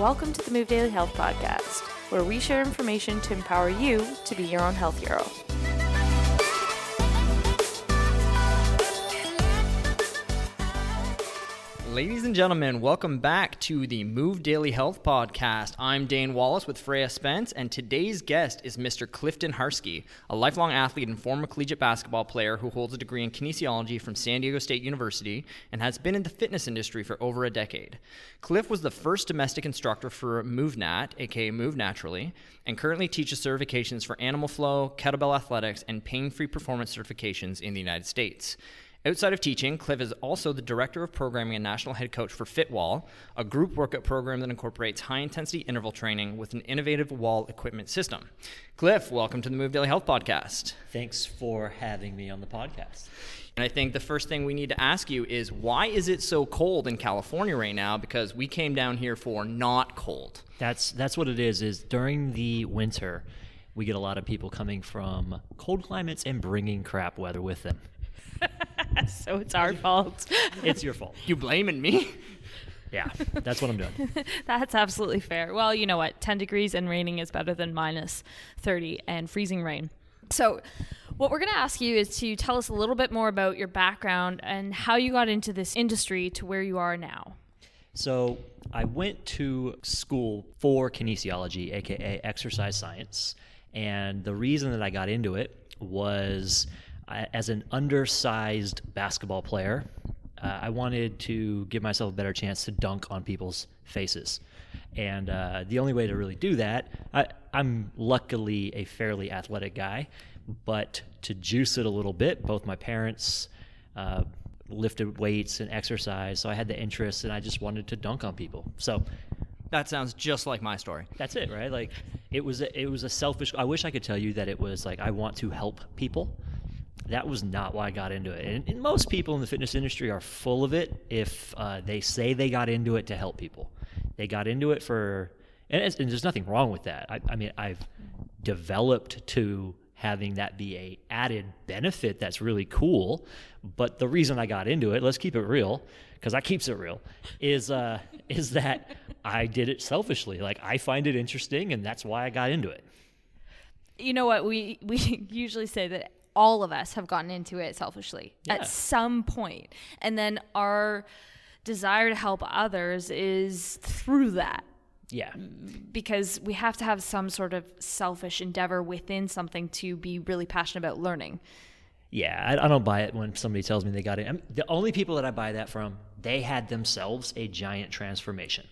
Welcome to the Move Daily Health Podcast, where we share information to empower you to be your own health hero. Ladies and gentlemen, welcome back to the Move Daily Health Podcast. I'm Dane Wallace with Freya Spence, and today's guest is Mr. Clifton Harsky, a lifelong athlete and former collegiate basketball player who holds a degree in kinesiology from San Diego State University and has been in the fitness industry for over a decade. Cliff was the first domestic instructor for MovNat, aka Move Naturally, and currently teaches certifications for Animal Flow, Kettlebell Athletics, and Pain Free Performance certifications in the United States. Outside of teaching, Cliff is also the director of programming and national head coach for FitWall, a group workout program that incorporates high intensity interval training with an innovative wall equipment system. Cliff, welcome to the Move Daily Health Podcast. Thanks for having me on the podcast. And I think the first thing we need to ask you is why is it so cold in California right now? Because we came down here for not cold. That's that's what it is. Is during the winter, we get a lot of people coming from cold climates and bringing crap weather with them. so it's our fault. It's your fault. You blaming me? Yeah, that's what I'm doing. That's absolutely fair. Well, you know what? 10 degrees and raining is better than minus 30 and freezing rain. So, what we're going to ask you is to tell us a little bit more about your background and how you got into this industry to where you are now. So, I went to school for kinesiology, aka exercise science, and the reason that I got into it was I, as an undersized basketball player, uh, I wanted to give myself a better chance to dunk on people's faces. And uh, the only way to really do that, I, I'm luckily a fairly athletic guy, but to juice it a little bit, both my parents uh, lifted weights and exercise, so I had the interest and I just wanted to dunk on people. So That sounds just like my story. that's it, right? Like it was a, it was a selfish. I wish I could tell you that it was like I want to help people. That was not why I got into it. And, and most people in the fitness industry are full of it if uh, they say they got into it to help people. They got into it for, and, and there's nothing wrong with that. I, I mean, I've developed to having that be a added benefit that's really cool. But the reason I got into it, let's keep it real, because I keeps it real, is uh, is that I did it selfishly. Like I find it interesting, and that's why I got into it. You know what? We, we usually say that all of us have gotten into it selfishly Yeah. at some point. And then our desire to help others is through that. Yeah, because we have to have some sort of selfish endeavor within something to be really passionate about learning. yeah. I, I don't buy it when somebody tells me they got it. I mean, the only people that I buy that from, they had themselves a giant transformation.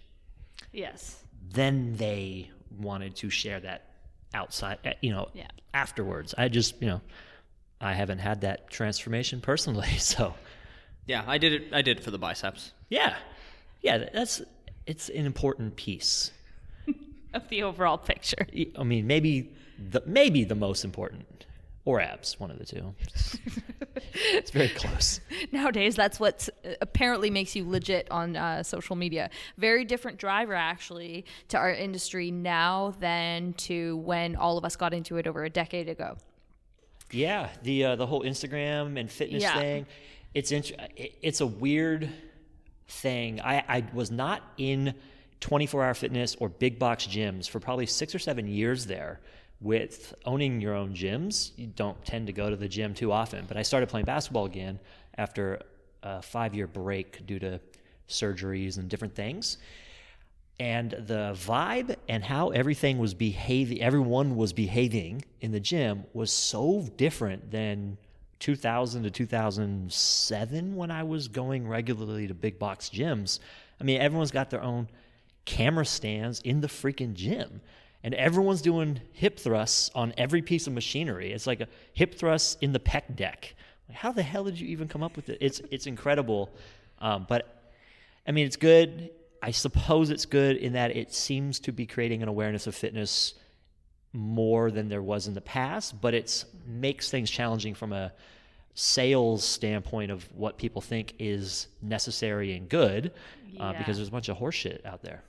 Yes. Then they wanted to share that outside, uh, you know, Yeah. afterwards. I just, you know, I haven't had that transformation personally, so. Yeah, I did it. I did it for the biceps. Yeah, yeah, that's it's an important piece. Of the overall picture. I mean, maybe the maybe the most important, or abs, one of the two. it's very close. Nowadays, that's what apparently makes you legit on uh, social media. Very different driver, actually, to our industry now than to when all of us got into it over a decade ago. Yeah, the uh, the whole Instagram and fitness Yeah. thing. It's int- it's a weird thing. I, I was not in 24 hour fitness or big box gyms for probably six or seven years there. With owning your own gyms, you don't tend to go to the gym too often. But I started playing basketball again after a five year break due to surgeries and different things. And the vibe and how everything was behaving, everyone was behaving in the gym was so different than 2000 to 2007 when I was going regularly to big box gyms. I mean, everyone's got their own camera stands in the freaking gym. And everyone's doing hip thrusts on every piece of machinery. It's like a hip thrust in the pec deck. Like, how the hell did you even come up with it? It's it's incredible. Um, but I mean, it's good. I suppose it's good in that it seems to be creating an awareness of fitness more than there was in the past, but it makes things challenging from a sales standpoint of what people think is necessary and good, uh, because there's a bunch of horseshit out there.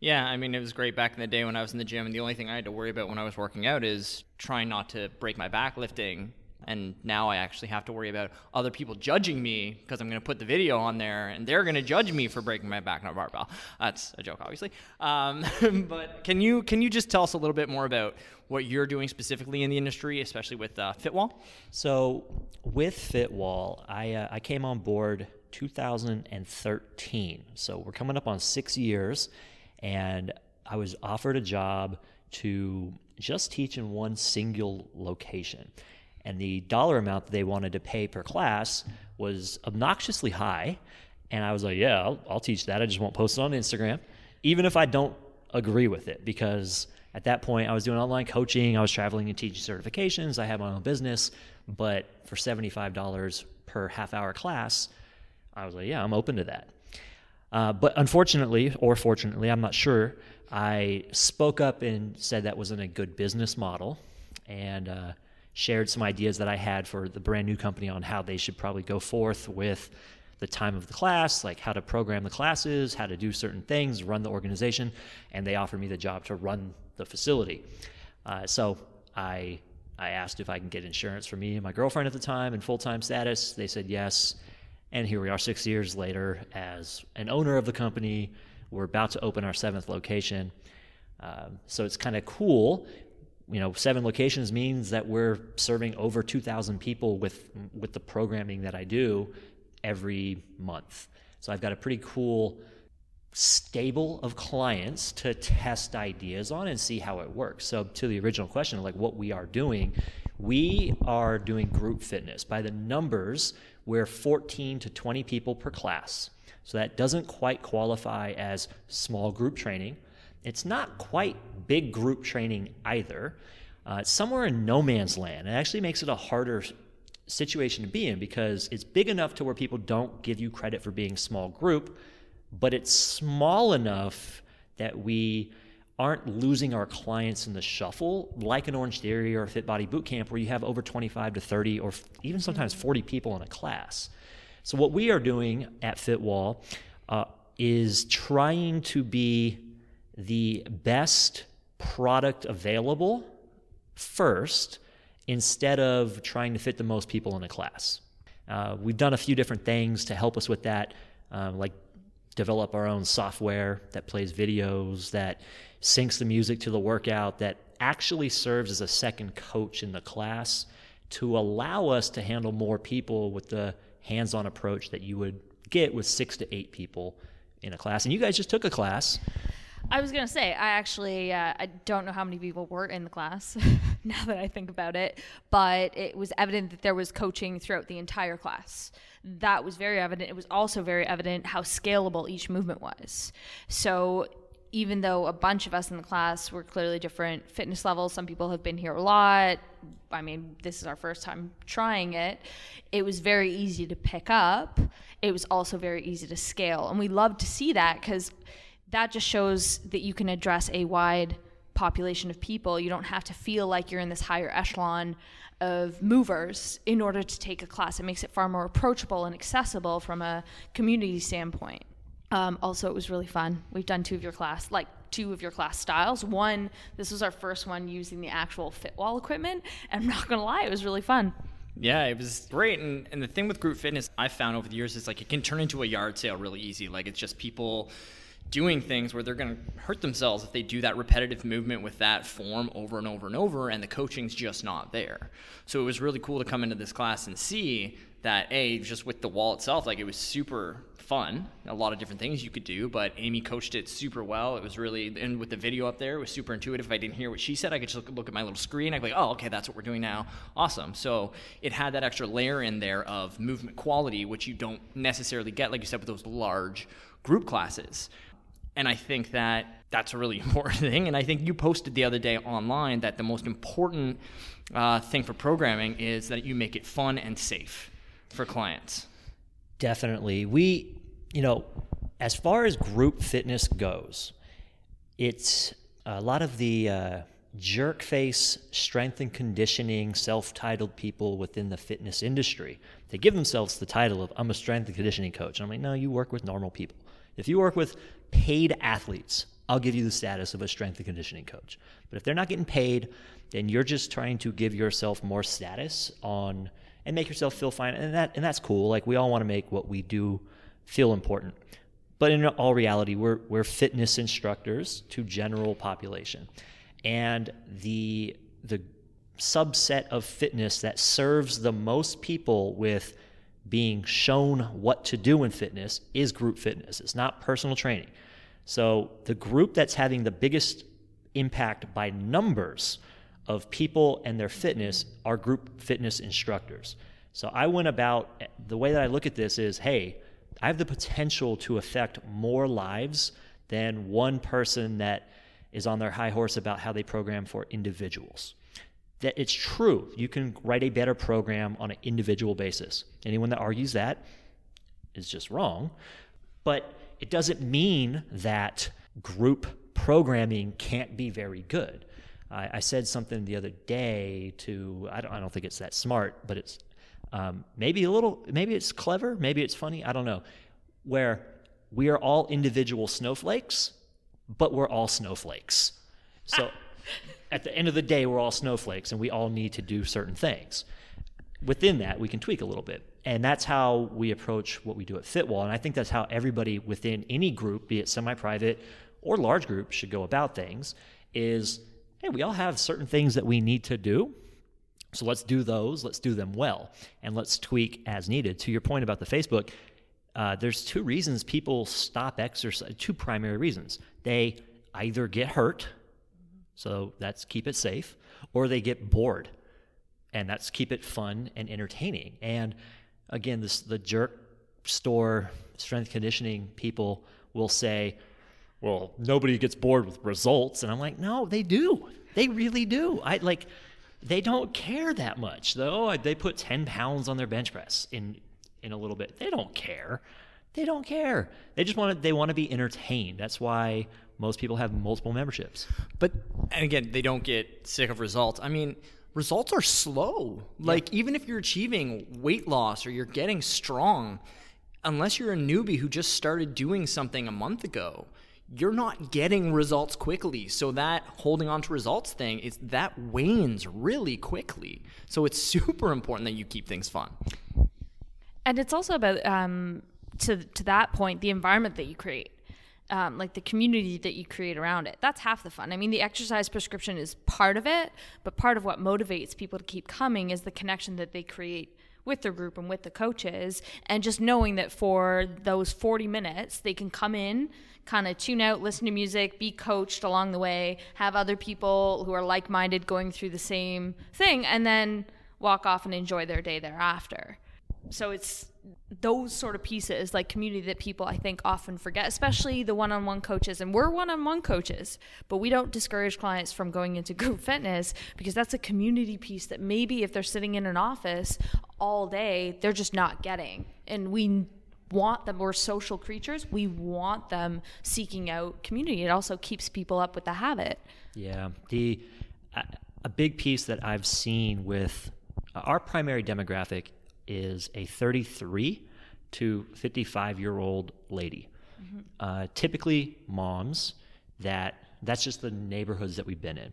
Yeah, I mean, it was great back in the day when I was in the gym, and the only thing I had to worry about when I was working out is trying not to break my back lifting And now I actually have to worry about other people judging me because I'm going to put the video on there and they're going to judge me for breaking my back on a barbell. That's a joke, obviously. Um, but can you can you just tell us a little bit more about what you're doing specifically in the industry, especially with uh, Fitwall? So with Fitwall, I uh, I came on board 2013. So we're coming up on six years, and I was offered a job to just teach in one single location. And the dollar amount that they wanted to pay per class was obnoxiously high. And I was like, yeah, I'll, I'll teach that. I just won't post it on Instagram, even if I don't agree with it, because at that point I was doing online coaching, I was traveling and teaching certifications, I had my own business. But for $75 per half hour class, I was like, yeah, I'm open to that. Uh, but unfortunately, or fortunately, I'm not sure, I spoke up and said that wasn't a good business model and uh, shared some ideas that I had for the brand new company on how they should probably go forth with the time of the class, like how to program the classes, how to do certain things, run the organization. And they offered me the job to run the facility. Uh, so I I asked if I can get insurance for me and my girlfriend at the time in full time status. They said yes. And here we are six years later as an owner of the company. We're about to open our seventh location. Um, so it's kind of cool. You know, seven locations means that we're serving over 2,000 people with, with the programming that I do every month. So I've got a pretty cool stable of clients to test ideas on and see how it works. So to the original question, like what we are doing, we are doing group fitness. By the numbers, we're 14 to 20 people per class. So that doesn't quite qualify as small group training. It's not quite big group training either. Uh, it's somewhere in no man's land. It actually makes it a harder situation to be in because it's big enough to where people don't give you credit for being small group, but it's small enough that we aren't losing our clients in the shuffle like an Orange Theory or a Fit Body Bootcamp where you have over 25 to 30 or even sometimes 40 people in a class. So what we are doing at Fitwall uh, is trying to be the best product available first instead of trying to fit the most people in a class. Uh, we've done a few different things to help us with that, um, like develop our own software that plays videos, that syncs the music to the workout, that actually serves as a second coach in the class to allow us to handle more people with the hands on approach that you would get with six to eight people in a class. And you guys just took a class. I was gonna say I actually uh, I don't know how many people were in the class now that I think about it, but it was evident that there was coaching throughout the entire class. That was very evident. It was also very evident how scalable each movement was. So even though a bunch of us in the class were clearly different fitness levels, some people have been here a lot. I mean, this is our first time trying it. It was very easy to pick up. It was also very easy to scale. And we love to see that because that just shows that you can address a wide population of people. You don't have to feel like you're in this higher echelon of movers in order to take a class. It makes it far more approachable and accessible from a community standpoint. Um, also, it was really fun. We've done two of your class, like two of your class styles. One, this was our first one using the actual fit wall equipment. And I'm not gonna lie, it was really fun. Yeah, it was great. And, and the thing with group fitness I've found over the years is like it can turn into a yard sale really easy. Like it's just people doing things where they're going to hurt themselves if they do that repetitive movement with that form over and over and over, and the coaching's just not there. So it was really cool to come into this class and see that a just with the wall itself like it was super fun a lot of different things you could do but amy coached it super well. It was really and with the video up there it was super intuitive. If i didn't hear what she said i could just look, look at my little screen i'd be like oh okay that's what we're doing now. Awesome. So it had that extra layer in there of movement quality which you don't necessarily get like you said with those large group classes and I think that that's a really important thing. And I think you posted the other day online that the most important uh, thing for programming is that you make it fun and safe for clients. Definitely. We, you know, as far as group fitness goes, it's a lot of the uh, jerk face strength and conditioning self titled people within the fitness industry. They give themselves the title of, I'm a strength and conditioning coach. And I'm like, no, you work with normal people. If you work with paid athletes, I'll give you the status of a strength and conditioning coach. But if they're not getting paid, then you're just trying to give yourself more status on and make yourself feel fine. And that and that's cool. Like we all want to make what we do feel important. But in all reality, we're we're fitness instructors to general population. And the the subset of fitness that serves the most people with being shown what to do in fitness is group fitness. It's not personal training. So the group that's having the biggest impact by numbers of people and their fitness are group fitness instructors. So I went about the way that I look at this is hey, I have the potential to affect more lives than one person that is on their high horse about how they program for individuals. That it's true, you can write a better program on an individual basis. Anyone that argues that is just wrong. But it doesn't mean that group programming can't be very good. I, I said something the other day to, I don't, I don't think it's that smart, but it's um, maybe a little, maybe it's clever, maybe it's funny, I don't know, where we are all individual snowflakes, but we're all snowflakes. So at the end of the day, we're all snowflakes and we all need to do certain things. Within that, we can tweak a little bit. And that's how we approach what we do at Fitwall. And I think that's how everybody within any group, be it semi private or large group, should go about things is hey, we all have certain things that we need to do so let's do those, let's do them well, and let's tweak as needed. To your point about the Facebook, uh, there's two reasons people stop exercise, two primary reasons. They either get hurt, so that's keep it safe, or they get bored, and that's keep it fun and entertaining. And again, this the jerk store strength conditioning people will say, well, nobody gets bored with results. And I'm like, no, they do. They really do. I like they don't care that much, though. They put 10 pounds on their bench press in in a little bit. They don't care. They don't care. They just want to, they want to be entertained. That's why most people have multiple memberships. But and again, they don't get sick of results. I mean, results are slow. Like even if you're achieving weight loss or you're getting strong, unless you're a newbie who just started doing something a month ago, you're not getting results quickly. So that holding on to results thing is that wanes really quickly. So it's super important that you keep things fun. And it's also about um, to to that point the environment that you create. Um, like the community that you create around it. That's half the fun. I mean, the exercise prescription is part of it, but part of what motivates people to keep coming is the connection that they create with their group and with the coaches, and just knowing that for those 40 minutes, they can come in, kind of tune out, listen to music, be coached along the way, have other people who are like minded going through the same thing, and then walk off and enjoy their day thereafter. So it's those sort of pieces like community that people I think often forget, especially the one-on-one coaches. And we're one-on-one coaches, but we don't discourage clients from going into group fitness because that's a community piece that maybe if they're sitting in an office all day, they're just not getting. And we want them we're social creatures we want them seeking out community it also keeps people up with the habit yeah the a big piece that i've seen with our primary demographic is a 33 to 55 year old lady mm-hmm. uh, typically moms that that's just the neighborhoods that we've been in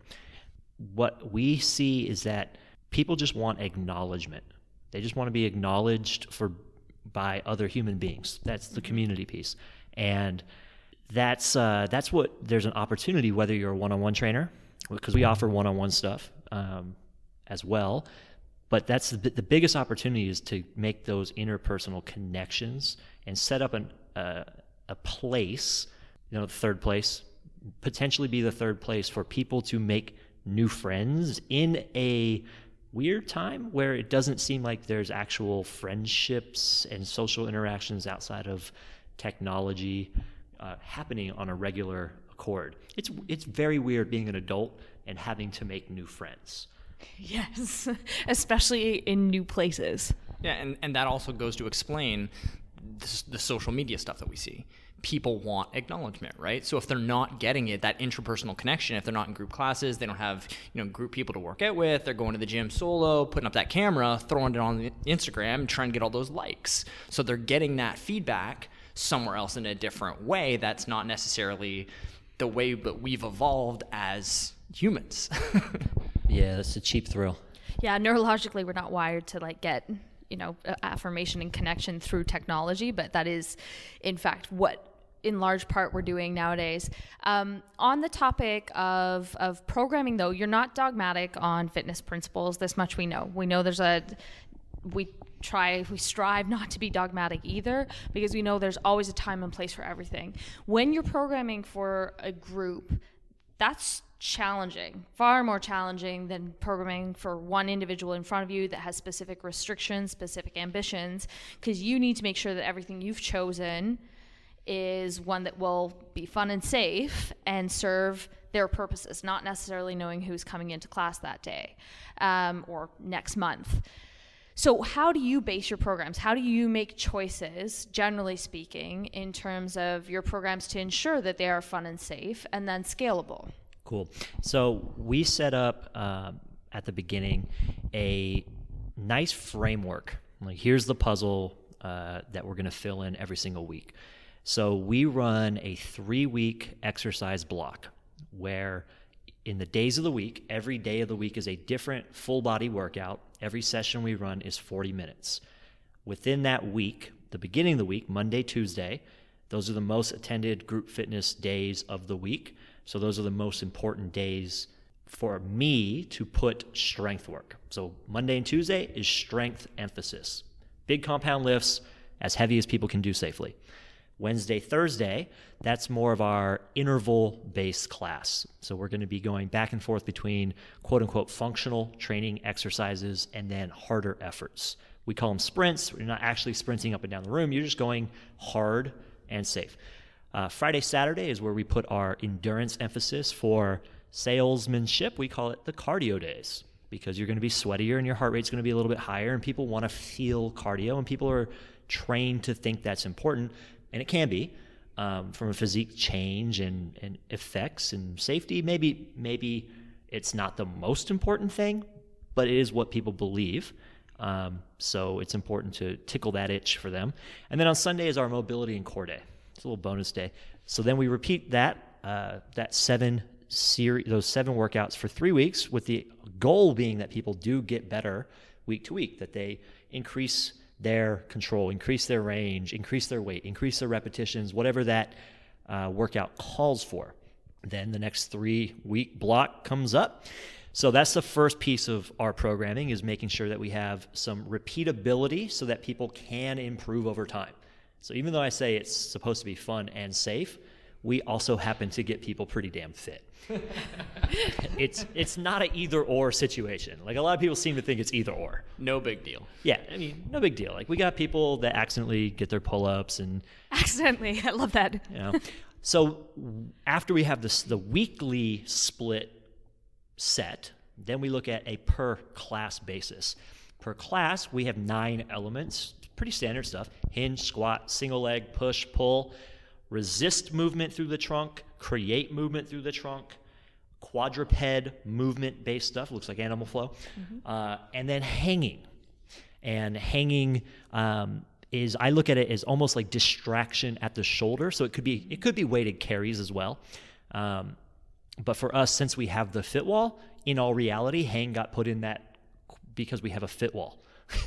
what we see is that people just want acknowledgement they just want to be acknowledged for by other human beings. That's the community piece, and that's uh, that's what there's an opportunity whether you're a one-on-one trainer because we offer one-on-one stuff um, as well. But that's the, the, biggest opportunity is to make those interpersonal connections and set up an, uh, a place, you know, the third place, potentially be the third place for people to make new friends in a weird time where it doesn't seem like there's actual friendships and social interactions outside of technology uh, happening on a regular accord. It's it's very weird being an adult and having to make new friends. Yes, especially in new places. Yeah, and, and that also goes to explain the, the social media stuff that we see people want acknowledgement, right? So if they're not getting it, that interpersonal connection, if they're not in group classes, they don't have, you know, group people to work out with, they're going to the gym solo, putting up that camera, throwing it on Instagram, trying to get all those likes. So they're getting that feedback somewhere else in a different way that's not necessarily the way that we've evolved as humans. yeah, that's a cheap thrill. Yeah, neurologically, we're not wired to like get you know affirmation and connection through technology, but that is, in fact, what in large part we're doing nowadays. Um, on the topic of of programming, though, you're not dogmatic on fitness principles. This much we know. We know there's a we try we strive not to be dogmatic either because we know there's always a time and place for everything when you're programming for a group that's challenging, far more challenging than programming for one individual in front of you that has specific restrictions, specific ambitions, because you need to make sure that everything you've chosen is one that will be fun and safe and serve their purposes, not necessarily knowing who's coming into class that day um, or next month. So, how do you base your programs? How do you make choices, generally speaking, in terms of your programs to ensure that they are fun and safe and then scalable? Cool. So we set up uh, at the beginning a nice framework. Like here's the puzzle uh, that we're going to fill in every single week. So we run a three week exercise block where in the days of the week, every day of the week is a different full body workout. Every session we run is 40 minutes. Within that week, the beginning of the week, Monday, Tuesday, those are the most attended group fitness days of the week. So those are the most important days for me to put strength work. So Monday and Tuesday is strength emphasis. Big compound lifts, as heavy as people can do safely. Wednesday, Thursday, that's more of our interval based class. So we're going to be going back and forth between quote unquote functional training exercises and then harder efforts. We call them sprints. You're not actually sprinting up and down the room, you're just going hard and safe. Uh, Friday, Saturday is where we put our endurance emphasis for salesmanship. We call it the cardio days because you're going to be sweatier and your heart rate's going to be a little bit higher, and people want to feel cardio, and people are trained to think that's important, and it can be. Um, from a physique change and, and effects and safety, maybe maybe it's not the most important thing, but it is what people believe. Um, so it's important to tickle that itch for them. And then on Sunday is our mobility and core day. It's a little bonus day. So then we repeat that uh, that seven series, those seven workouts for three weeks, with the goal being that people do get better week to week, that they increase their control, increase their range, increase their weight, increase their repetitions, whatever that uh, workout calls for. Then the next three week block comes up. So that's the first piece of our programming is making sure that we have some repeatability so that people can improve over time. So even though I say it's supposed to be fun and safe, we also happen to get people pretty damn fit. it's it's not an either or situation. Like a lot of people seem to think it's either or. No big deal. Yeah, I mean, no big deal. Like we got people that accidentally get their pull-ups and accidentally. I love that. You know. So after we have this the weekly split set, then we look at a per class basis. Per class, we have nine elements pretty standard stuff hinge, squat, single leg, push, pull, resist movement through the trunk, create movement through the trunk, quadruped movement based stuff, looks like animal flow, mm-hmm. uh, and then hanging. And hanging um, is I look at it as almost like distraction at the shoulder. So it could be it could be weighted carries as well. Um, but for us, since we have the fit wall, in all reality, hang got put in that because we have a fit wall.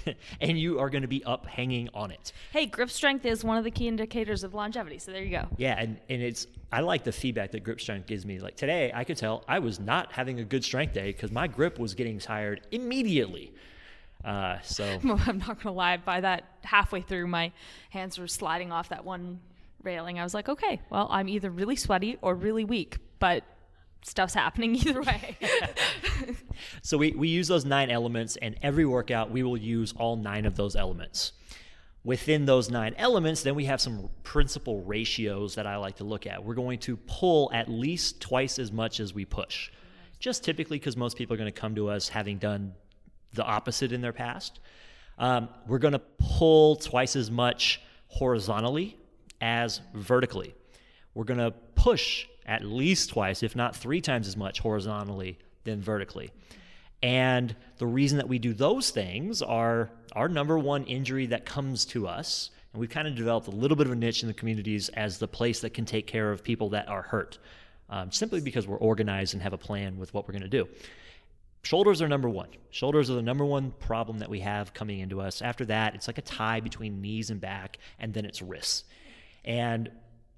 and you are going to be up hanging on it. Hey, grip strength is one of the key indicators of longevity. So there you go. Yeah, and, and it's I like the feedback that grip strength gives me. Like today, I could tell I was not having a good strength day because my grip was getting tired immediately. Uh, so I'm not gonna lie. By that halfway through, my hands were sliding off that one railing. I was like, okay, well, I'm either really sweaty or really weak, but stuff's happening either way. So we, we use those nine elements, and every workout we will use all nine of those elements. Within those nine elements, then we have some principal ratios that I like to look at. We're going to pull at least twice as much as we push, just typically because most people are going to come to us having done the opposite in their past. Um, we're going to pull twice as much horizontally as vertically. We're going to push at least twice, if not three times as much horizontally than vertically. And the reason that we do those things are our number one injury that comes to us. And we've kind of developed a little bit of a niche in the communities as the place that can take care of people that are hurt. um, simply because we're organized and have a plan with what we're going to do. Shoulders are number one. Shoulders are the number one problem that we have coming into us. After that, it's like a tie between knees and back, and then it's wrists. And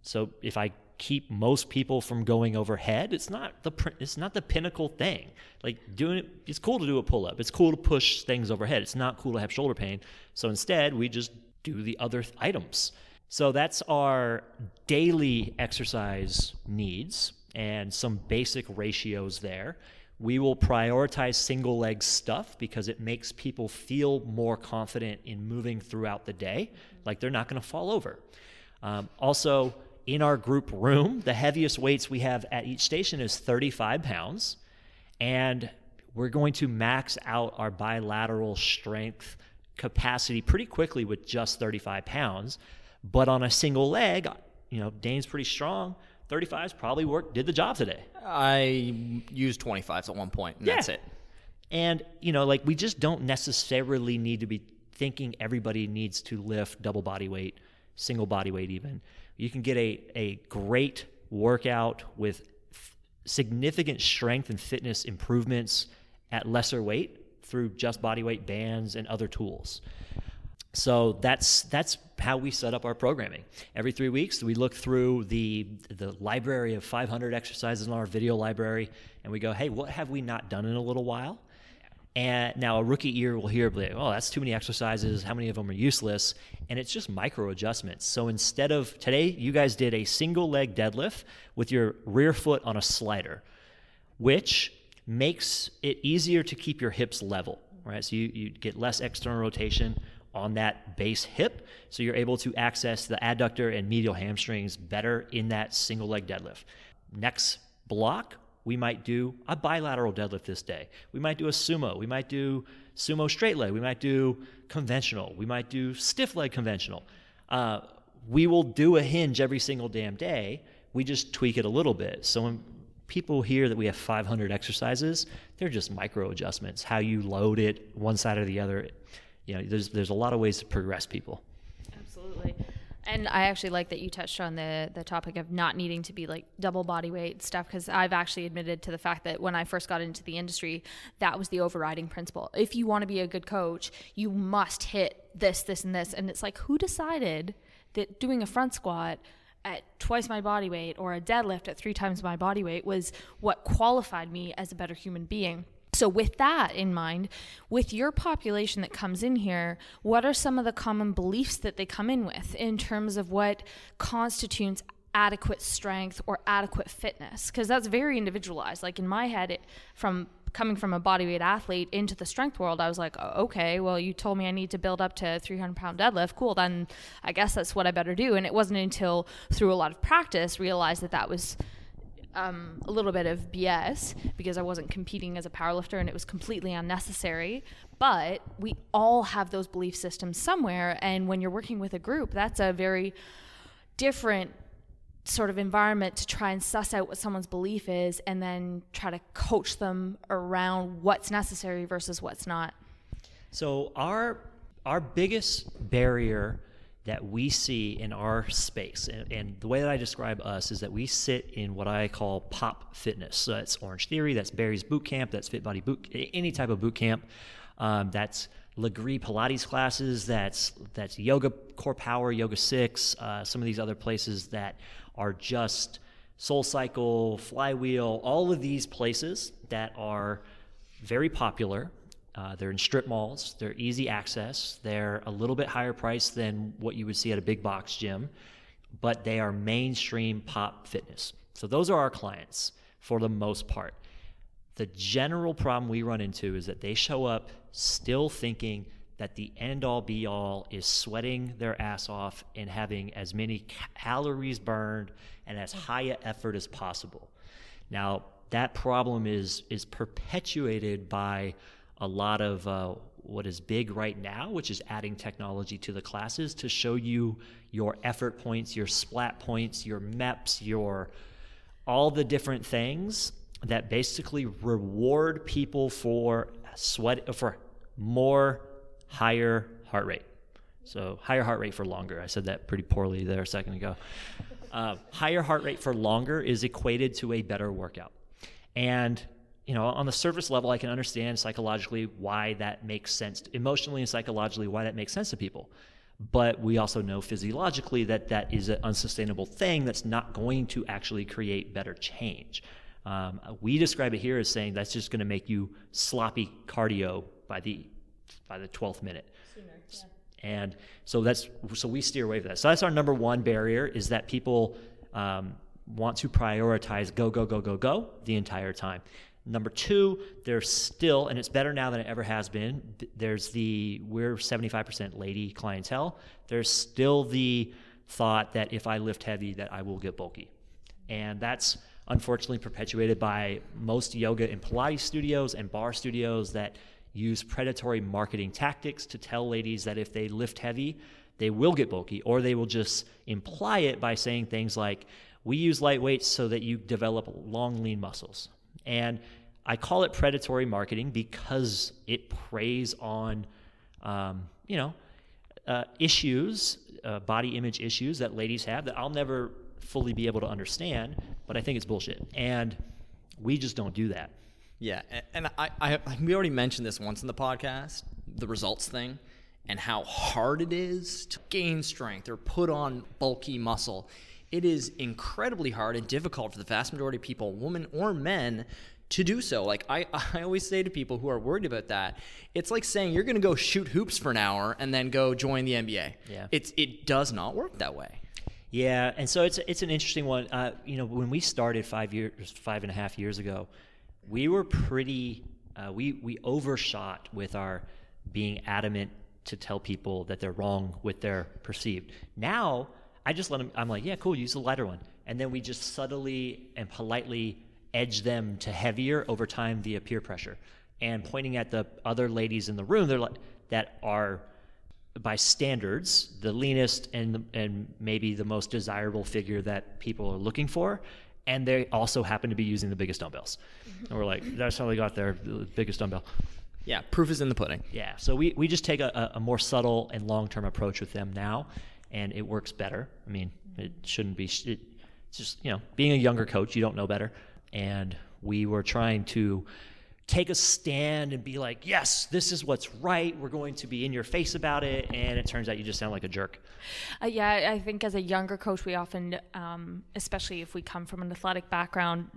so if I keep most people from going overhead, it's not the it's not the pinnacle thing. Like doing it, it's cool to do a pull up. It's cool to push things overhead. It's not cool to have shoulder pain. So instead, we just do the other items. So that's our daily exercise needs and some basic ratios there. We will prioritize single leg stuff because it makes people feel more confident in moving throughout the day, like they're not going to fall over. Um, also, in our group room, the heaviest weights we have at each station is 35 pounds, and we're going to max out our bilateral strength capacity pretty quickly with just 35 pounds. But on a single leg, you know, Dane's pretty strong. 35s probably worked, did the job today. I used 25s at one point, and Yeah. that's it. And, you know, like we just don't necessarily need to be thinking everybody needs to lift double body weight, single body weight, even. You can get a, a great workout with f- significant strength and fitness improvements at lesser weight through just body weight bands and other tools. So that's that's how we set up our programming. Every three weeks, we look through the the library of 500 exercises in our video library, and we go, "Hey, what have we not done in a little while?" And now a rookie ear will hear, like, "Oh, that's too many exercises. How many of them are useless?" And it's just micro adjustments. So instead of today, you guys did a single leg deadlift with your rear foot on a slider, which makes it easier to keep your hips level, right? So you, you get less external rotation on that base hip, so you're able to access the adductor and medial hamstrings better in that single leg deadlift. Next block, we might do a bilateral deadlift this day. We might do a sumo. We might do sumo straight leg. We might do conventional. We might do stiff leg conventional. Uh, we will do a hinge every single damn day. We just tweak it a little bit. So when people hear that we have 500 exercises, they're just micro adjustments. How you load it, one side or the other. You know, there's there's a lot of ways to progress people. Absolutely. And I actually like that you touched on the the topic of not needing to be like double body weight stuff because I've actually admitted to the fact that when I first got into the industry, that was the overriding principle. If you want to be a good coach, you must hit this, this, and this. And it's like, who decided that doing a front squat at twice my body weight or a deadlift at three times my body weight was what qualified me as a better human being? So, with that in mind, with your population that comes in here, what are some of the common beliefs that they come in with in terms of what constitutes adequate strength or adequate fitness? Because that's very individualized. Like in my head, it, from coming from a bodyweight athlete into the strength world, I was like, oh, okay, well, you told me I need to build up to 300 pound deadlift. Cool, then I guess that's what I better do. And it wasn't until through a lot of practice realized that that was um, a little bit of BS because I wasn't competing as a powerlifter and it was completely unnecessary. But we all have those belief systems somewhere. And when you're working with a group, that's a very different sort of environment to try and suss out what someone's belief is and then try to coach them around what's necessary versus what's not. So our our biggest barrier that we see in our space, and, and, the way that I describe us is that we sit in what I call pop fitness. So that's Orange Theory, that's Barry's Boot Camp, that's Fit Body Boot, any type of boot camp. Um, that's Lagree Pilates classes. That's that's Yoga Core Power, Yoga Six. Uh, some of these other places that are just Soul Cycle, Flywheel. All of these places that are very popular. Uh, they're in strip malls. They're easy access. They're a little bit higher price than what you would see at a big box gym, but they are mainstream pop fitness. So those are our clients for the most part. The general problem we run into is that they show up still thinking that the end all be all is sweating their ass off and having as many calories burned and as high an effort as possible. Now, that problem is is perpetuated by a lot of uh, what is big right now, which is adding technology to the classes to show you your effort points, your splat points, your MEPs, your all the different things that basically reward people for sweat for more higher heart rate. So higher heart rate for longer. I said that pretty poorly there a second ago. uh, higher heart rate for longer is equated to a better workout. And you know, on the surface level, I can understand psychologically why that makes sense, emotionally and psychologically why that makes sense to people. But we also know physiologically that that is an unsustainable thing that's not going to actually create better change. Um, we describe it here as saying that's just going to make you sloppy cardio by the by the 12th minute. Sooner, yeah. And so that's so we steer away from that. So that's our number one barrier is that people um, want to prioritize go go go go go the entire time. Number two, there's still, and it's better now than it ever has been. There's the we're 75% lady clientele. There's still the thought that if I lift heavy, that I will get bulky, and that's unfortunately perpetuated by most yoga and Pilates studios and barre studios that use predatory marketing tactics to tell ladies that if they lift heavy, they will get bulky, or they will just imply it by saying things like, We use light weights so that you develop long, lean muscles. And I call it predatory marketing because it preys on, um, you know, uh, issues, uh, body image issues that ladies have that I'll never fully be able to understand, but I think it's bullshit. And we just don't do that. Yeah, and I, I, we already mentioned this once in the podcast, the results thing, and how hard it is to gain strength or put on bulky muscle. It is incredibly hard and difficult for the vast majority of people, women or men, to do so. Like I, I always say to people who are worried about that, it's like saying you're going to go shoot hoops for an hour and then go join the NBA. Yeah, it's it does not work that way. Yeah, and so it's it's an interesting one. Uh, you know, when we started five years, five and a half years ago, we were pretty. Uh, we we overshot with our being adamant to tell people that they're wrong with their perceived. Now I just let them. I'm like, yeah, cool, use the lighter one, and then we just subtly and politely edge them to heavier over time via peer pressure, and pointing at the other ladies in the room, they're like that are by standards the leanest and and maybe the most desirable figure that people are looking for and they also happen to be using the biggest dumbbells. Mm-hmm. And we're like, that's how they got their the biggest dumbbell. Yeah, proof is in the pudding. Yeah, so we, we just take a, a more subtle and long term approach with them now, and it works better. I mean, it shouldn't be, it, it's just, you know, being a younger coach, you don't know better. And we were trying to take a stand and be like, yes, this is what's right. We're going to be in your face about it. And it turns out you just sound like a jerk. Uh, yeah, I think as a younger coach, we often, um, especially if we come from an athletic background,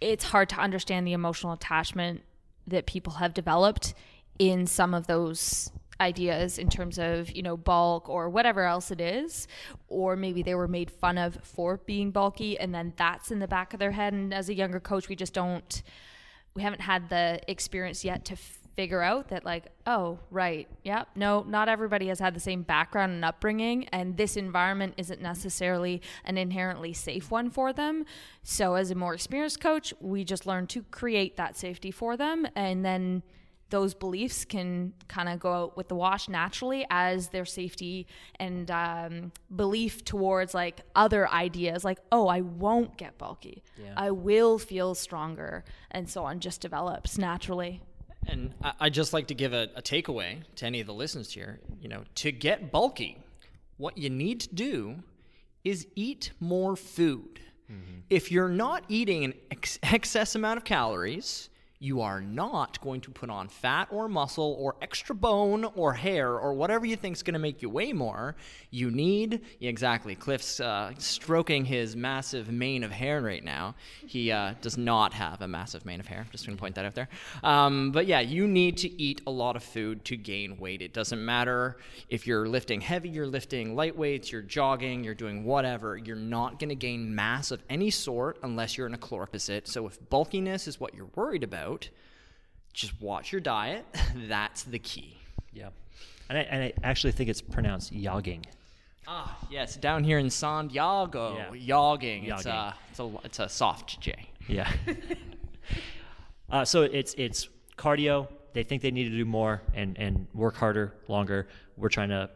it's hard to understand the emotional attachment that people have developed in some of those ideas in terms of you know bulk or whatever else it is. Or maybe they were made fun of for being bulky and then that's in the back of their head. And as a younger coach we just don't we haven't had the experience yet to figure out that like oh right yep no not everybody has had the same background and upbringing and this environment isn't necessarily an inherently safe one for them. So as a more experienced coach we just learn to create that safety for them and then those beliefs can kind of go out with the wash naturally as their safety and um, belief towards like other ideas like oh i won't get bulky yeah. i will feel stronger and so on just develops naturally and i just like to give a, a takeaway to any of the listeners here you know to get bulky what you need to do is eat more food mm-hmm. if you're not eating an ex- excess amount of calories you are not going to put on fat or muscle or extra bone or hair or whatever you think is going to make you weigh more. You need, exactly. Cliff's uh, stroking his massive mane of hair right now. He uh, does not have a massive mane of hair. Just going to point that out there. Um, but yeah, you need to eat a lot of food to gain weight. It doesn't matter if you're lifting heavy, you're lifting light weights, you're jogging, you're doing whatever. You're not going to gain mass of any sort unless you're in a caloric deficit. So if bulkiness is what you're worried about, just watch your diet. That's the key. Yeah. And I, and I actually think it's pronounced yogging. Ah, yes, down here in San Diego, yeah. yogging. It's a, it's a, it's a soft J. Yeah. uh, so it's it's cardio. They think they need to do more and and work harder, longer. We're trying to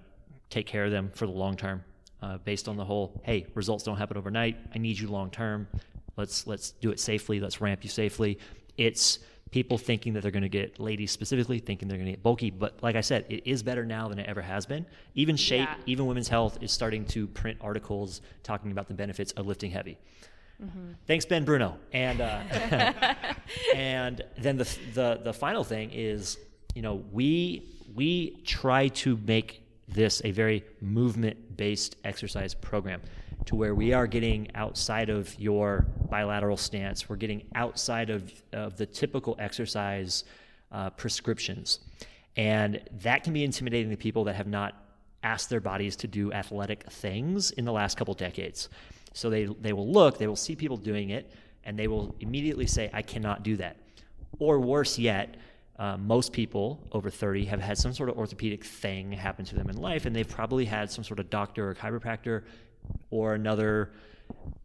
take care of them for the long term, uh, based on the whole. Hey, results don't happen overnight. I need you long term. Let's let's do it safely. Let's ramp you safely. It's people thinking that they're going to get ladies specifically thinking they're going to get bulky but like i said it is better now than it ever has been. Even shape Yeah. even women's health is starting to print articles talking about the benefits of lifting heavy. Thanks ben bruno. And uh, and then the, the the final thing is you know we we try to make this a very movement based exercise program to where we are getting outside of your bilateral stance. We're getting outside of, of the typical exercise uh, prescriptions. And that can be intimidating to people that have not asked their bodies to do athletic things in the last couple decades. So they, they will look they will see people doing it and they will immediately say i cannot do that. Or worse yet, uh, most people over 30 have had some sort of orthopedic thing happen to them in life, and they've probably had some sort of doctor or chiropractor or another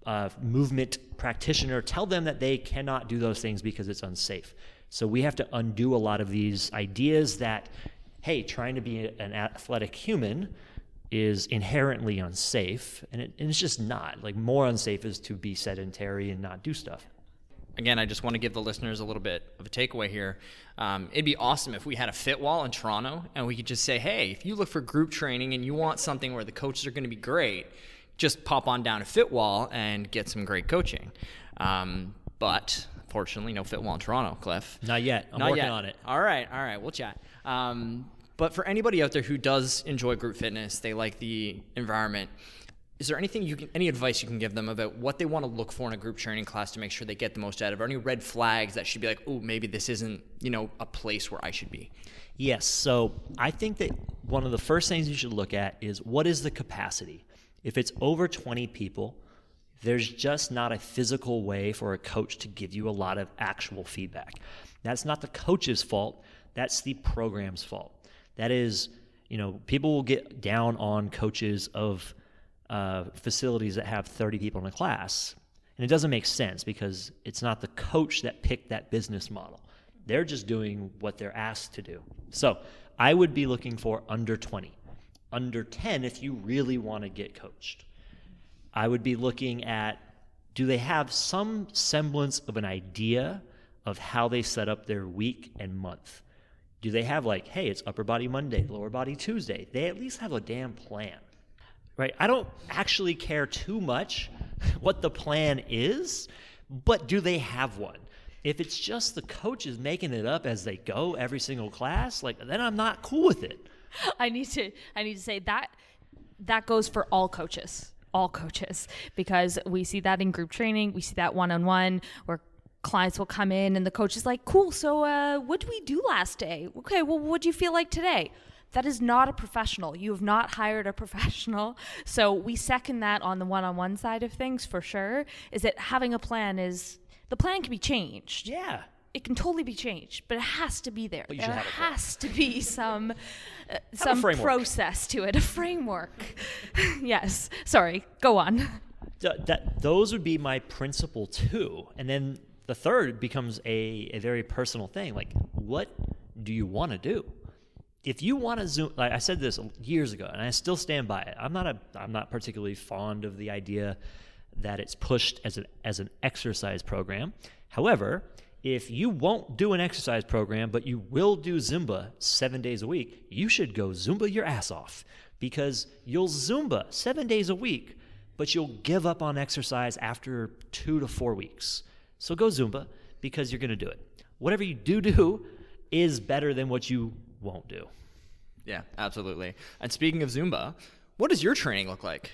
uh, movement practitioner tell them that they cannot do those things because it's unsafe. So we have to undo a lot of these ideas that, hey, trying to be an athletic human is inherently unsafe, and, it, and it's just not. Like, more unsafe is to be sedentary and not do stuff. Again, I just want to give the listeners a little bit of a takeaway here. Um, it'd be awesome if we had a fit wall in Toronto and we could just say, hey, if you look for group training and you want something where the coaches are going to be great, just pop on down to Fit Wall and get some great coaching. Um, but fortunately, no Fit Wall in Toronto, Cliff. Not yet. I'm Not working yet. on it. All right, all right, we'll chat. Um, but for anybody out there who does enjoy group fitness, they like the environment. Is there anything you can, any advice you can give them about what they want to look for in a group training class to make sure they get the most out of it? Or any red flags that should be like, oh, maybe this isn't, you know, a place where I should be? Yes. So I think that one of the first things you should look at is what is the capacity? If it's over 20 people, there's just not a physical way for a coach to give you a lot of actual feedback. That's not the coach's fault, that's the program's fault. That is, you know, people will get down on coaches of uh, facilities that have 30 people in a class. And it doesn't make sense because it's not the coach that picked that business model. They're just doing what they're asked to do. So I would be looking for under 20, under 10 if you really want to get coached. I would be looking at do they have some semblance of an idea of how they set up their week and month? Do they have like, hey, it's upper body Monday, lower body Tuesday? They at least have a damn plan right? I don't actually care too much what the plan is, but do they have one? If it's just the coaches making it up as they go every single class, like then I'm not cool with it. I need to I need to say that that goes for all coaches. All coaches because we see that in group training, we see that one-on-one where clients will come in and the coach is like, "Cool, so uh what did we do last day? Okay, well what do you feel like today?" That is not a professional. You have not hired a professional. So we second that on the one-on-one side of things for sure is that having a plan is the plan can be changed Yeah. it can totally be changed, but it has to be there. there has to be some uh, some process to it, a framework. yes. Sorry. Go on. Th- that those would be my principle two and then the third becomes a, a very personal thing like what do you want to do if you want to zoom like i said this years ago and i still stand by it. I'm not a i'm not particularly fond of the idea that it's pushed as an as an exercise program. However if you won't do an exercise program but you will do zumba seven days a week you should go zumba your ass off. Because you'll zumba seven days a week but you'll give up on exercise after two to four weeks. So go zumba because you're going to do it. Whatever you do do is better than what you won't do Yeah, absolutely. And speaking of Zumba, what does your training look like?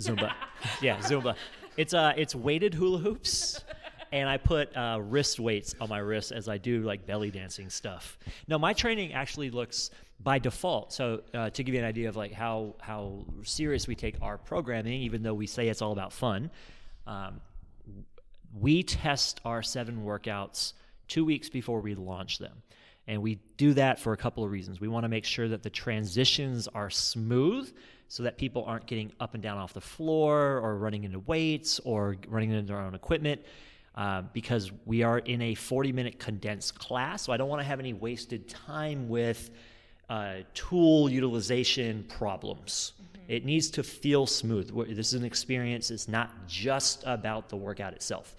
Zumba. yeah, Zumba. It's uh it's weighted hula hoops. And I put uh, wrist weights on my wrists as I do like belly dancing stuff. Now my training actually looks by default. So uh, to give you an idea of like how how serious we take our programming, even though we say it's all about fun, um, we test our seven workouts two weeks before we launch them. And we do that for a couple of reasons. We want to make sure that the transitions are smooth so that people aren't getting up and down off the floor or running into weights or running into their own equipment. Uh, because we are in a 40 minute condensed class, so I don't want to have any wasted time with uh, tool utilization problems. It needs to feel smooth. This is an experience, it's not just about the workout itself.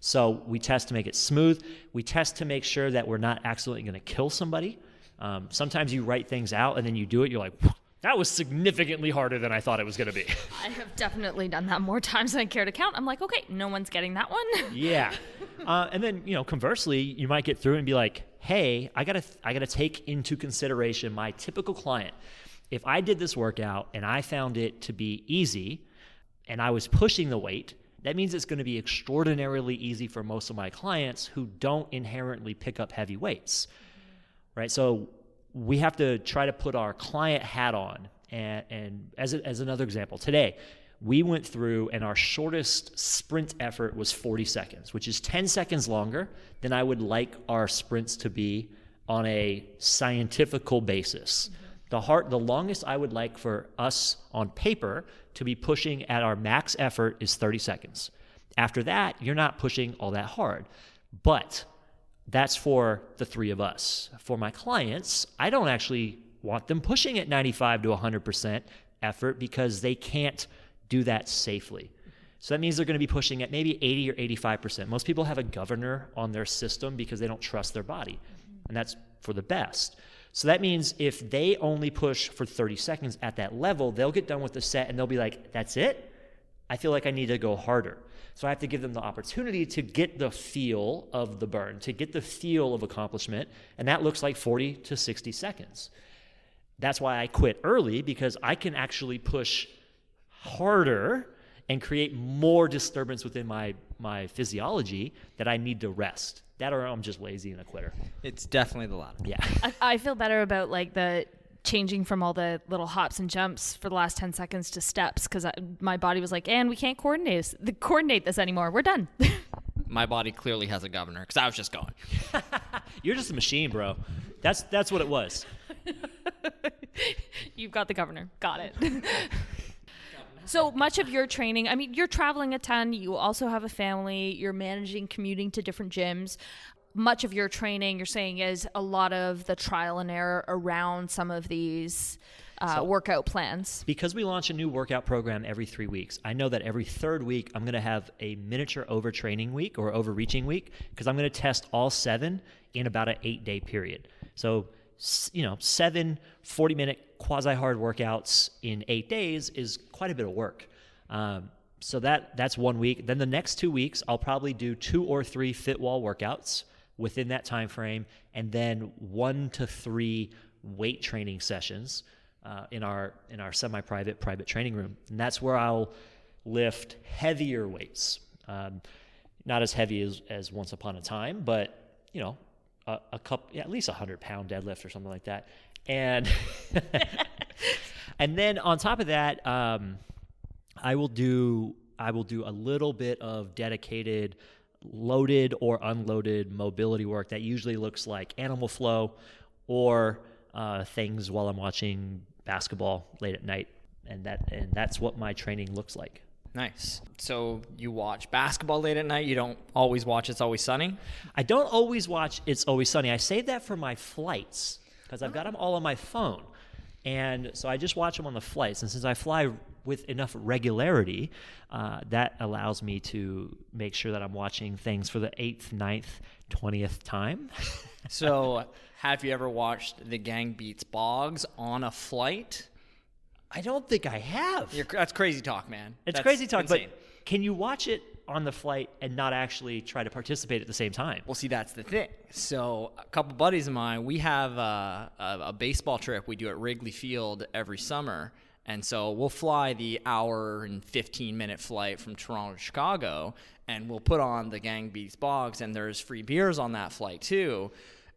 So we test to make it smooth. We test to make sure that we're not accidentally going to kill somebody. Um, sometimes you write things out and then you do it. You're like, that was significantly harder than I thought it was going to be. I have definitely done that more times than I care to count. I'm like, okay, no one's getting that one. yeah. Uh, and then, you know, conversely, you might get through and be like, hey, I got to I got to take into consideration my typical client. If I did this workout and I found it to be easy and I was pushing the weight, that means it's going to be extraordinarily easy for most of my clients who don't inherently pick up heavy weights. Right? So we have to try to put our client hat on. And, and as, a, as another example, today we went through and our shortest sprint effort was 40 seconds, which is 10 seconds longer than I would like our sprints to be on a scientifical basis. Mm-hmm. The heart, the longest I would like for us on paper to be pushing at our max effort is 30 seconds. After that, you're not pushing all that hard. But that's for the three of us. For my clients, I don't actually want them pushing at 95 to 100% effort because they can't do that safely. So that means they're going to be pushing at maybe 80 or 85%. Most people have a governor on their system because they don't trust their body, and that's for the best. So that means if they only push for 30 seconds at that level, they'll get done with the set and they'll be like, that's it? I feel like I need to go harder. So I have to give them the opportunity to get the feel of the burn, to get the feel of accomplishment. And that looks like 40 to 60 seconds. That's why I quit early because I can actually push harder and create more disturbance within my, my physiology that I need to rest. That or I'm just lazy and a quitter. It's definitely the latter. Yeah. I, I feel better about like the changing from all the little hops and jumps for the last 10 seconds to steps because my body was like, and we can't coordinate this, the, coordinate this anymore. We're done. my body clearly has a governor because I was just going. You're just a machine, bro. That's that's what it was. You've got the governor. Got it. So much of your training, I mean, you're traveling a ton. You also have a family. You're managing commuting to different gyms much of your training you're saying is a lot of the trial and error around some of these uh, so, workout plans because we launch a new workout program every three weeks i know that every third week i'm going to have a miniature overtraining week or overreaching week because i'm going to test all seven in about an eight day period so you know seven 40 minute quasi hard workouts in eight days is quite a bit of work um, so that that's one week then the next two weeks i'll probably do two or three fit wall workouts within that time frame, and then one to three weight training sessions uh, in our in our semi-private private training room, and that's where I'll lift heavier weights. Um, not as heavy as, as once upon a time, but you know, a, a cup, yeah, at least a hundred pound deadlift or something like that. And and then on top of that, um, I will do I will do a little bit of dedicated loaded or unloaded mobility work that usually looks like animal flow or uh, things while I'm watching basketball late at night, and that and that's what my training looks like. Nice. So you watch basketball late at night. You don't always watch It's Always Sunny. I don't always watch It's Always Sunny. I save that for my flights because I've got them all on my phone, and so I just watch them on the flights. And since I fly with enough regularity, uh, that allows me to make sure that I'm watching things for the eighth, ninth, twentieth time. so, have you ever watched The Gang Beats Boggs on a flight? I don't think I have. You're, that's crazy talk, man. It's that's crazy talk, insane. but can you watch it on the flight and not actually try to participate at the same time? Well, see, that's the thing. So, a couple buddies of mine, we have a, a, a baseball trip we do at Wrigley Field every summer and so we'll fly the hour and 15 minute flight from Toronto to Chicago, and we'll put on the Gang Beats Boggs, and there's free beers on that flight too.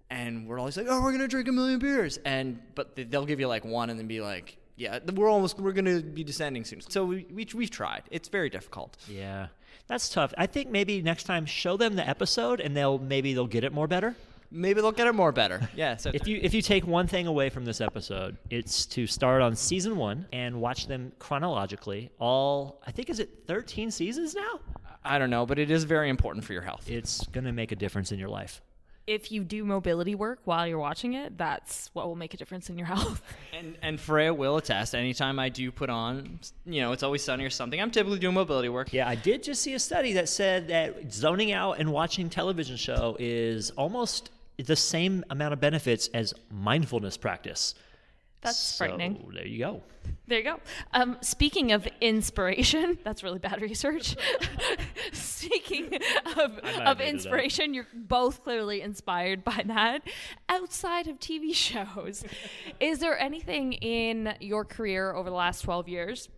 And we're always like, oh, we're gonna drink a million beers, and but they'll give you like one, and then be like, yeah, we're almost we're gonna be descending soon. So we, we we've tried. It's very difficult. Yeah, that's tough. I think maybe next time show them the episode, and they'll maybe they'll get it more better maybe they'll get it more better. Yeah. So if you if you take one thing away from this episode, it's to start on season one and watch them chronologically. All I think is it thirteen seasons now. I don't know, but it is very important for your health. It's gonna make a difference in your life. If you do mobility work while you're watching it, that's what will make a difference in your health. And and Freya will attest. Anytime I do put on, you know, it's always sunny or something. I'm typically doing mobility work. Yeah, I did just see a study that said that zoning out and watching television show is almost the same amount of benefits as mindfulness practice. That's So, frightening. There you go. There you go. Um, speaking of inspiration, that's really bad research. speaking of, of made it up. inspiration, you're both clearly inspired by that. Outside of TV shows, is there anything in your career over the last 12 years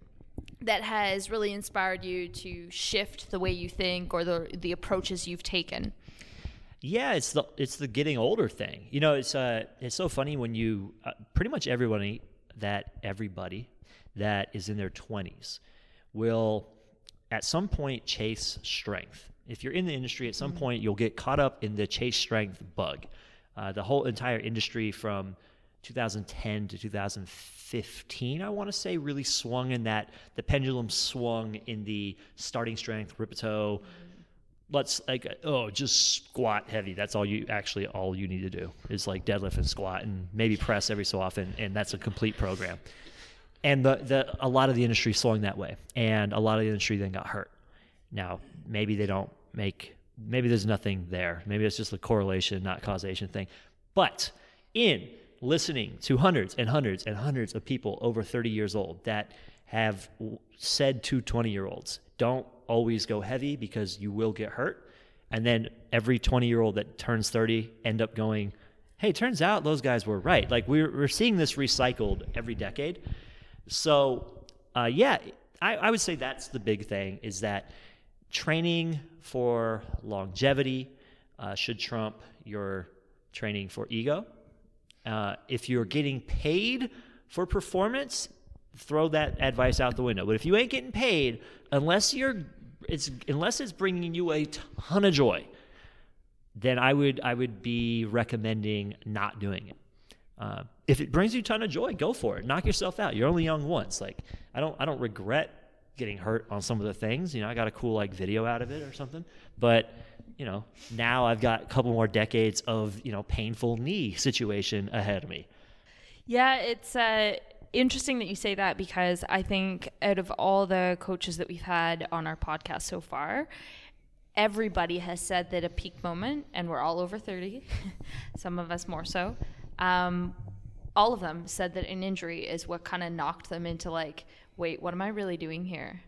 that has really inspired you to shift the way you think or the, the approaches you've taken? Yeah, it's the it's the getting older thing. You know, it's uh it's so funny when you uh, pretty much everybody that everybody that is in their 20s will at some point chase strength. If you're in the industry at some point you'll get caught up in the chase strength bug. Uh, the whole entire industry from 2010 to 2015 I want to say really swung in that the pendulum swung in the starting strength Rippetoe let's like oh just squat heavy. That's all you actually all you need to do is like deadlift and squat and maybe press every so often and that's a complete program. And the, the a lot of the industry swung that way and a lot of the industry then got hurt. Now maybe they don't make maybe there's nothing there. Maybe it's just a correlation not causation thing. But in listening to hundreds and hundreds and hundreds of people over 30 years old that have said to 20 year olds don't always go heavy because you will get hurt. And then every 20 year old that turns 30 end up going hey turns out those guys were right. Like we're, we're seeing this recycled every decade. So uh, yeah I, I would say that's the big thing is that training for longevity uh, should trump your training for ego. Uh, if you're getting paid for performance, throw that advice out the window. But if you ain't getting paid, unless you're, it's unless it's bringing you a ton of joy, then I would I would be recommending not doing it. Uh, if it brings you a ton of joy, go for it. Knock yourself out. You're only young once. Like I don't I don't regret getting hurt on some of the things. You know, I got a cool like video out of it or something. But you know, now I've got a couple more decades of you know painful knee situation ahead of me. Yeah, it's uh, interesting that you say that because I think out of all the coaches that we've had on our podcast so far, everybody has said that a peak moment, and we're all over 30, some of us more so, um, all of them said that an injury is what kind of knocked them into like, wait, what am I really doing here?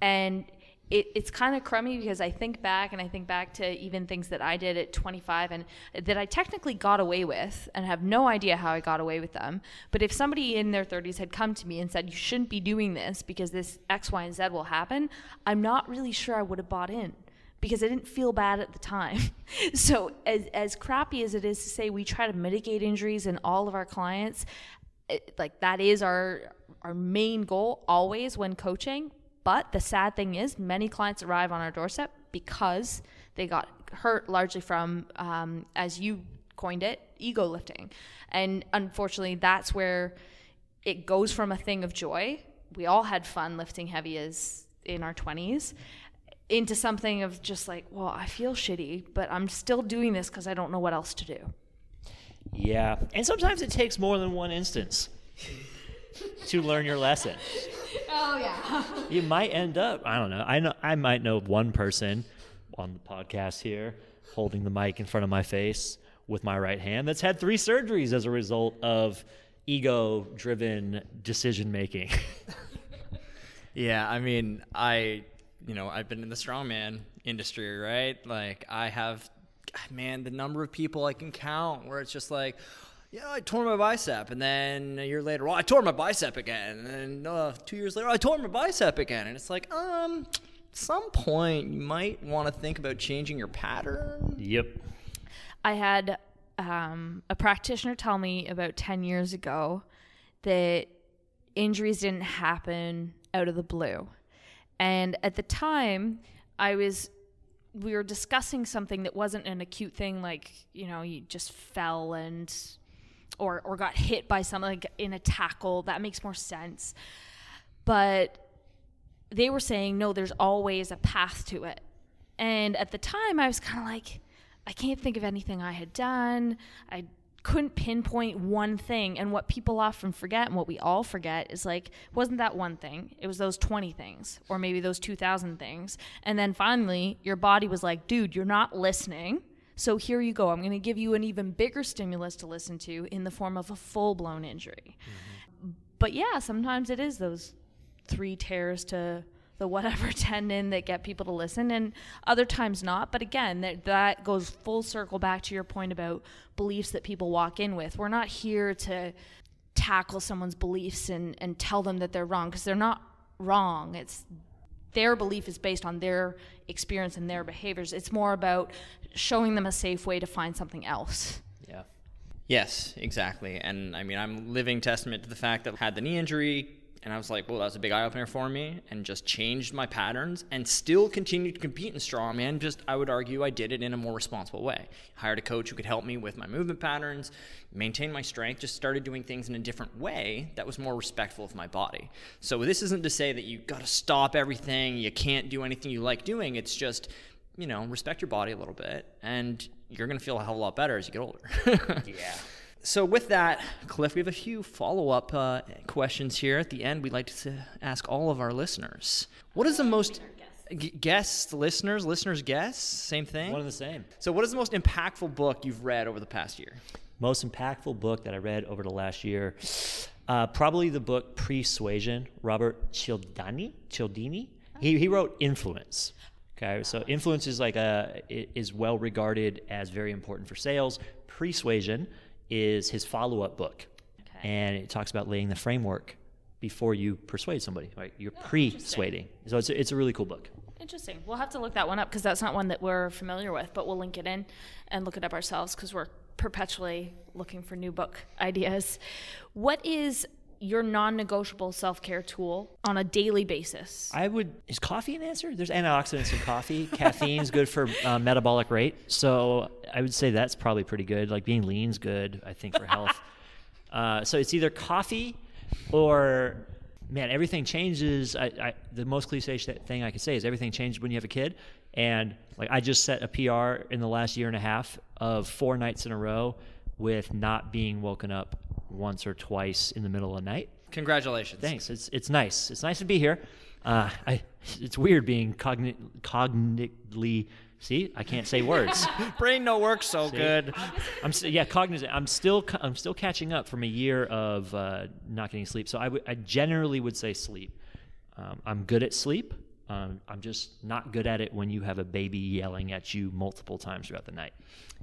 And it, it's kind of crummy because I think back and I think back to even things that I did at 25 and that I technically got away with and have no idea how I got away with them. But if somebody in their 30s had come to me and said, you shouldn't be doing this because this X, Y, and Z will happen, I'm not really sure I would have bought in because I didn't feel bad at the time. so as, as crappy as it is to say we try to mitigate injuries in all of our clients, it, like that is our our main goal always when coaching. But the sad thing is, many clients arrive on our doorstep because they got hurt largely from, um, as you coined it, ego lifting. And unfortunately, that's where it goes from a thing of joy. We all had fun lifting heavy as in our 20s into something of just like, well, I feel shitty, but I'm still doing this because I don't know what else to do. Yeah, and sometimes it takes more than one instance to learn your lesson. Oh, yeah. You might end up, I don't know. I know I might know one person on the podcast here holding the mic in front of my face with my right hand that's had three surgeries as a result of ego driven decision making. Yeah, I mean, I, you know, I've been in the strongman industry, right? Like, I have, man, the number of people I can count where it's just like, you know, I tore my bicep, and then a year later, well, I tore my bicep again, and then uh, two years later, I tore my bicep again, and it's like, um, some point you might want to think about changing your pattern. yep. I had um, a practitioner tell me about 10 years ago that injuries didn't happen out of the blue. And at the time, I was, we were discussing something that wasn't an acute thing, like, you know, you just fell and, or, or got hit by something like in a tackle. That makes more sense. But they were saying, no, there's always a path to it. And at the time, I was kind of like, I can't think of anything I had done. I couldn't pinpoint one thing. And what people often forget and what we all forget is like, wasn't that one thing? It was those 20 things or maybe those 2,000 things. And then finally, your body was like, dude, you're not listening. So here you go. I'm going to give you an even bigger stimulus to listen to in the form of a full blown injury. Mm-hmm. But yeah, sometimes it is those three tears to the whatever tendon that get people to listen and other times not but again that, that goes full circle back to your point about beliefs that people walk in with we're not here to tackle someone's beliefs and, and tell them that they're wrong because they're not wrong it's their belief is based on their experience and their behaviors. It's more about showing them a safe way to find something else. Yeah. Yes exactly. And i mean i'm living testament to the fact that I had the knee injury and I was like, well, that was a big eye opener for me and just changed my patterns and still continued to compete in strongman. Just, I would argue, I did it in a more responsible way. Hired a coach who could help me with my movement patterns, maintain my strength, just started doing things in a different way that was more respectful of my body. So, this isn't to say that you got to stop everything, you can't do anything you like doing. It's just, you know, respect your body a little bit and you're to feel a hell of a lot better as you get older. yeah so with that, Cliff, we have a few follow-up uh, questions here at the end. We'd like to ask all of our listeners: What is the most guests, listeners, listeners, guests, same thing? One of the same. So, what is the most impactful book you've read over the past year? Most impactful book that I read over the last year, uh, probably the book Pre-Suasion, Robert Cialdini. Cialdini. He he wrote Influence. Okay, so influence is like a is well regarded as very important for sales. Pre-Suasion is his follow up book. Okay. And it talks about laying the framework before you persuade somebody, right? You're oh, pre-suading. So it's a, it's a really cool book. Interesting. We'll have to look that one up because that's not one that we're familiar with, but we'll link it in and look it up ourselves because we're perpetually looking for new book ideas. What is your non-negotiable self-care tool on a daily basis? I would. Is coffee an answer? There's antioxidants in coffee. Caffeine's good for uh, metabolic rate, so I would say that's probably pretty good. Like being lean's good, I think, for health. uh, so it's either coffee or man, everything changes. I, I, the most cliche thing I could say is everything changes when you have a kid. And like I just set a PR in the last year and a half of four nights in a row with not being woken up once or twice in the middle of the night. Congratulations. Thanks. It's it's nice. It's nice to be here. Uh, I, it's weird being cogni- cognitively. See, I can't say words. Brain no work so see? good. I'm yeah, cognizant. I'm still I'm still catching up from a year of uh, not getting sleep. So I, w- I generally would say sleep. Um, I'm good at sleep. Um, I'm just not good at it when you have a baby yelling at you multiple times throughout the night.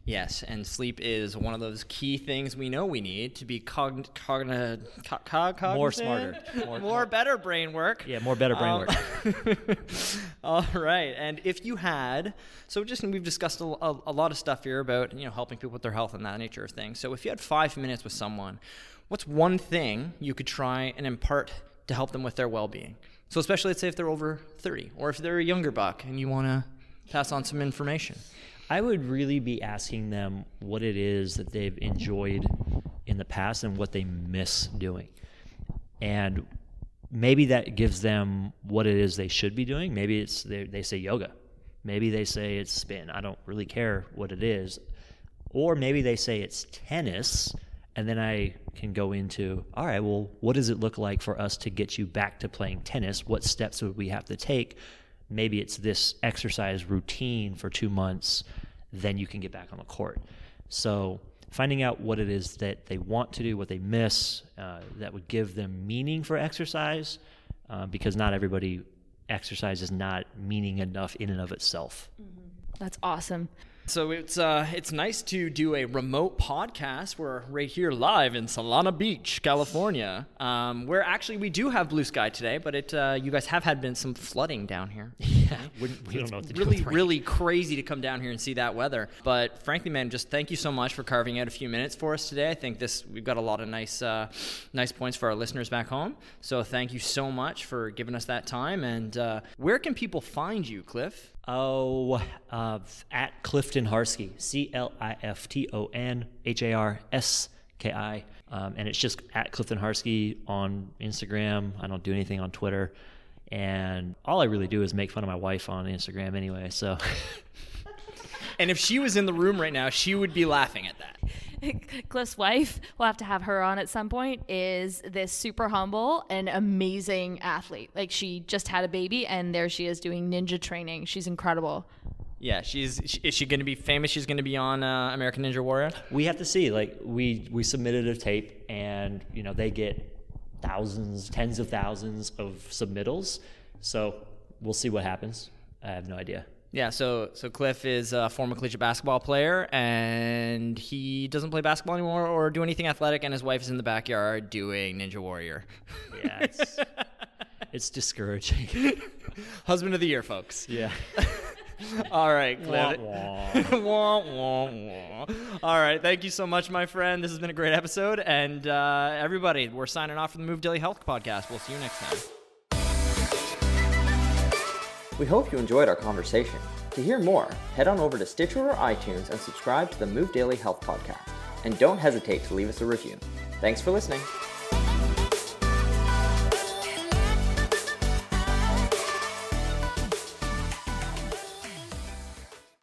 Yes, and sleep is one of those key things we know we need to be cogn- cogn- co- co- more smarter, more, more, better brain work. Yeah, more better brain um, work. all right, and if you had, so just we've discussed a, a, a, lot of stuff here about you know helping people with their health and that nature of things. So if you had five minutes with someone, what's one thing you could try and impart to help them with their well-being? So especially let's say if they're over thirty, or if they're a younger buck and you want to pass on some information. I would really be asking them what it is that they've enjoyed in the past and what they miss doing. And maybe that gives them what it is they should be doing. Maybe it's they, they say yoga. Maybe they say it's spin. I don't really care what it is. Or maybe they say it's tennis. And then I can go into, all right, well, what does it look like for us to get you back to playing tennis? What steps would we have to take maybe it's this exercise routine for two months, then you can get back on the court. So finding out what it is that they want to do, what they miss, uh, that would give them meaning for exercise, uh, because not everybody exercise is not meaning enough in and of itself. Mm-hmm. That's awesome. So it's uh, it's nice to do a remote podcast. We're right here live in Solana Beach, California, um, where actually we do have blue sky today, but it uh, you guys have had been some flooding down here. Yeah, we, we don't know what to really, do. Really, really crazy to come down here and see that weather. But frankly, man, just thank you so much for carving out a few minutes for us today. I think this we've got a lot of nice uh, nice points for our listeners back home. So thank you so much for giving us that time. And uh, where can people find you, Cliff? Oh, uh, at Clifton Harski, C L I F T O N H A R S K I. Um, and it's just at Clifton Harski on Instagram. I don't do anything on Twitter. And all I really do is make fun of my wife on Instagram anyway. So and if she was in the room right now, she would be laughing at that. Cliff's wife, we'll have to have her on at some point, is this super humble and amazing athlete. Like she just had a baby and there she is doing ninja training. She's incredible. Yeah, she's is she going to be famous? She's going to be on uh, American Ninja Warrior. We have to see. Like we we submitted a tape, and you know they get thousands, tens of thousands of submittals. So we'll see what happens. I have no idea. Yeah, so so Cliff is a former collegiate basketball player, and he doesn't play basketball anymore or do anything athletic, and his wife is in the backyard doing Ninja Warrior. Yeah, it's, it's discouraging. Husband of the year, folks. Yeah. All right, Cliff. wah. Wah, wah. All right, thank you so much, my friend. This has been a great episode, and uh, everybody, we're signing off for the Move Daily Health podcast. We'll see you next time. We hope you enjoyed our conversation. To hear more, head on over to Stitcher or iTunes and subscribe to the Move Daily Health Podcast. And don't hesitate to leave us a review. Thanks for listening.